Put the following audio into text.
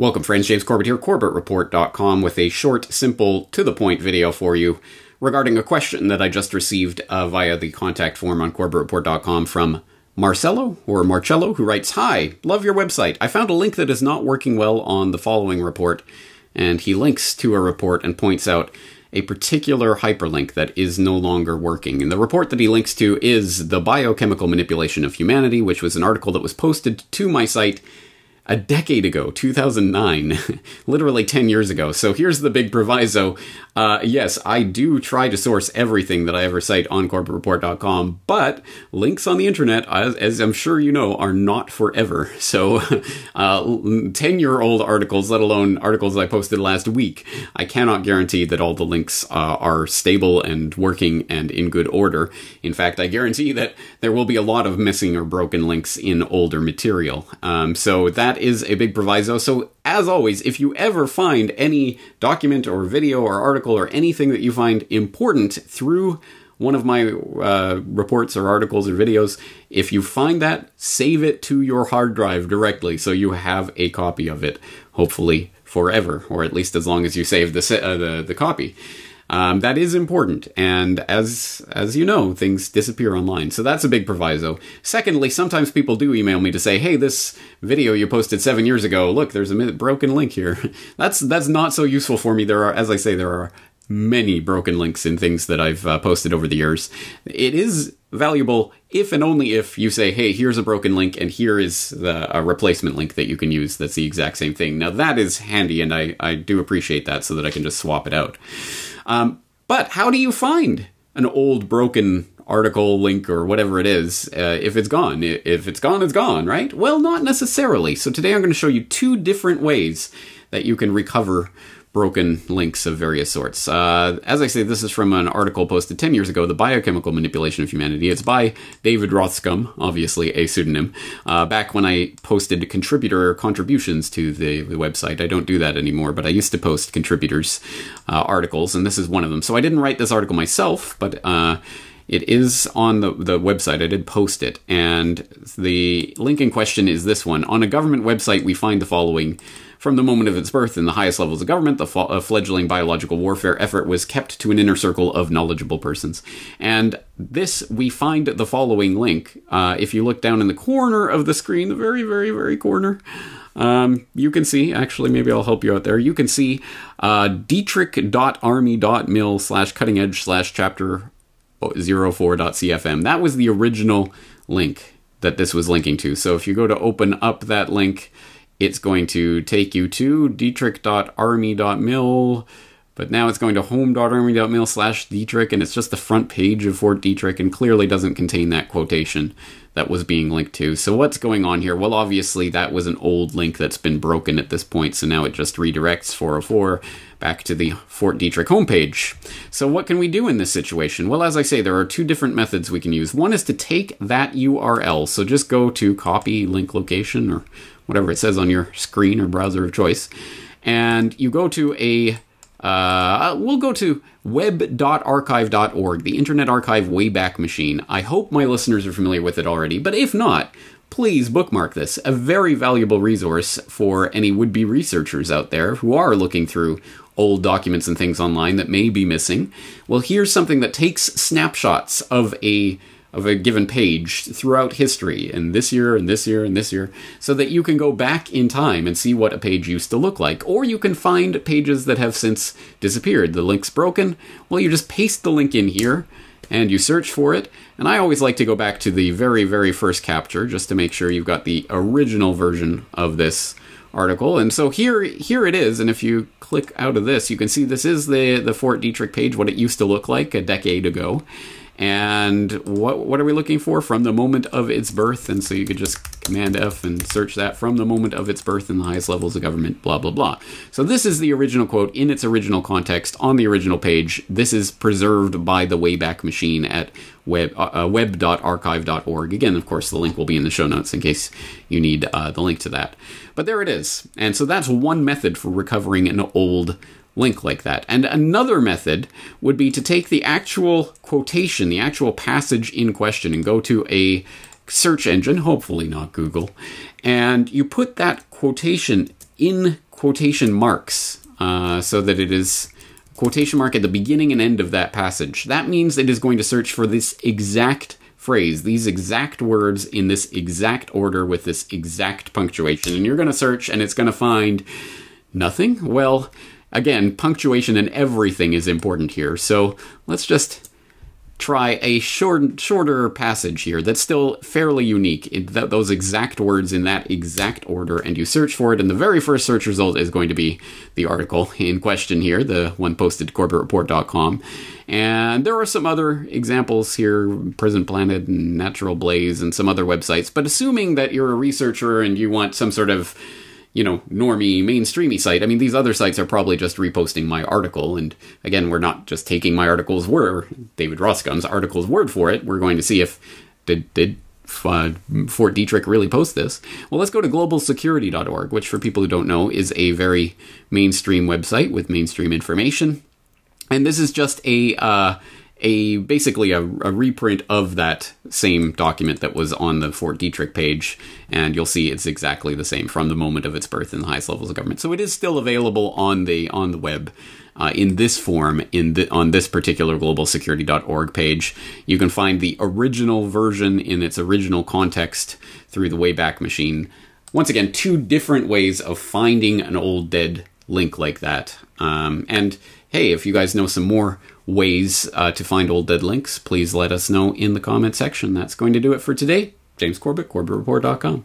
Welcome, friends. James Corbett here, CorbettReport.com, with a short, simple, to the point video for you regarding a question that I just received uh, via the contact form on CorbettReport.com from Marcello or Marcello, who writes Hi, love your website. I found a link that is not working well on the following report, and he links to a report and points out a particular hyperlink that is no longer working. And the report that he links to is The Biochemical Manipulation of Humanity, which was an article that was posted to my site a decade ago, 2009, literally 10 years ago. So here's the big proviso. Uh, yes, I do try to source everything that I ever cite on corbettreport.com, but links on the internet, as, as, I'm sure you know, are not forever. So 10 uh, year old articles, let alone articles I posted last week, I cannot guarantee that all the links uh, are stable and working and in good order. In fact, I guarantee that there will be a lot of missing or broken links in older material. Um, so that is a big proviso. So, as always, if you ever find any document or video or article or anything that you find important through one of my uh, reports or articles or videos, if you find that, save it to your hard drive directly so you have a copy of it, hopefully forever, or at least as long as you save the, uh, the, the copy. Um, that is important, and as as you know, things disappear online, so that's a big proviso. Secondly, sometimes people do email me to say, "Hey, this video you posted seven years ago, look, there's a broken link here." that's that's not so useful for me. There are, as I say, there are many broken links in things that I've uh, posted over the years. It is valuable if and only if you say, hey, here's a broken link and here is the, a replacement link that you can use that's the exact same thing. Now, that is handy and I, I do appreciate that so that I can just swap it out. Um, but how do you find an old broken article link or whatever it is uh, if it's gone? If it's gone, it's gone, right? Well, not necessarily. So today I'm going to show you two different ways that you can recover broken links of various sorts. Uh, as I say, this is from an article posted 10 years ago, The Biochemical Manipulation of Humanity. It's by David Rothscum, obviously a pseudonym, uh, back when I posted contributor contributions to the, the, website. I don't do that anymore, but I used to post contributors' uh, articles, and this is one of them. So I didn't write this article myself, but uh, it is on the, the website. I did post it. And the link in question is this one. On a government website, we find the following from the moment of its birth in the highest levels of government, the fledgling biological warfare effort was kept to an inner circle of knowledgeable persons. And this, we find the following link. Uh, if you look down in the corner of the screen, the very, very, very corner, um, you can see, actually, maybe I'll help you out there. You can see uh, detrick.army.mil slash cutting edge slash chapter 04.cfm. That was the original link that this was linking to. So if you go to open up that link, it's going to take you to detrick.army.mil, but now it's going to home.army.mil slash Detrick, and it's just the front page of Fort Detrick and clearly doesn't contain that quotation that was being linked to. So what's going on here? Well, obviously that was an old link that's been broken at this point, so now it just redirects 404 back to the Fort Detrick homepage. So what can we do in this situation? Well, as I say, there are two different methods we can use. One is to take that URL, so just go to copy link location or whatever it says on your screen or browser of choice, and you go to a uh, we'll go to web.archive.org, the Internet Archive Wayback Machine. I hope my listeners are familiar with it already, but if not, please bookmark this. A very valuable resource for any would be researchers out there who are looking through old documents and things online that may be missing. Well, here's something that takes snapshots of a of a given page throughout history, and this year, and this year, and this year, so that you can go back in time and see what a page used to look like. Or you can find pages that have since disappeared. The link's broken. Well, you just paste the link in here and you search for it. And I always like to go back to the very, very first capture just to make sure you've got the original version of this article. And so here here it is, and if you click out of this, you can see this is the the Fort Detrick page, what it used to look like a decade ago. And what what are we looking for from the moment of its birth? And so you could just Command F and search that from the moment of its birth in the highest levels of government, blah blah blah. So this is the original quote in its original context on the original page. This is preserved by the Wayback Machine at web uh, uh web.archive.org. Again, of course, the link will be in the show notes in case you need uh, the link to that. But there it is. And so that's one method for recovering an old link like that. And another method would be to take the actual quotation, the actual passage in question, and go to a search engine, hopefully not Google, and you put that quotation in quotation marks uh, so that it is quotation mark at the beginning and end of that passage. That means it is going to search for this exact phrase, these exact words in this exact order with this exact punctuation. And you're going to search and it's going to find nothing. Well, again, punctuation and everything is important here. So let's just try a short, shorter passage here that's still fairly unique. Th- those exact words in that exact order, and you search for it, and the very first search result is going to be the article in question here, the one posted to corbettreport.com. And there are some other examples here, Prison Planet and Natural Blaze, and some other websites. But assuming that you're a researcher and you want some sort of you know, normie, mainstreamy site. I mean, these other sites are probably just reposting my article. And again, we're not just taking my article's word, David Rothscum's article's word for it. We're going to see if did did uh, Fort Detrick really post this. Well, let's go to globalsecurity.org, which for people who don't know is a very mainstream website with mainstream information. And this is just a uh, a basically a, a, reprint of that same document that was on the Fort Detrick page, and you'll see it's exactly the same from the moment of its birth in the highest levels of government. So it is still available on the on the web. Uh, in this form, in the, on this particular globalsecurity.org page, you can find the original version in its original context through the Wayback Machine. Once again, two different ways of finding an old dead link like that. Um, and hey, if you guys know some more ways uh, to find old dead links, please let us know in the comment section. That's going to do it for today. James Corbett, CorbettReport.com.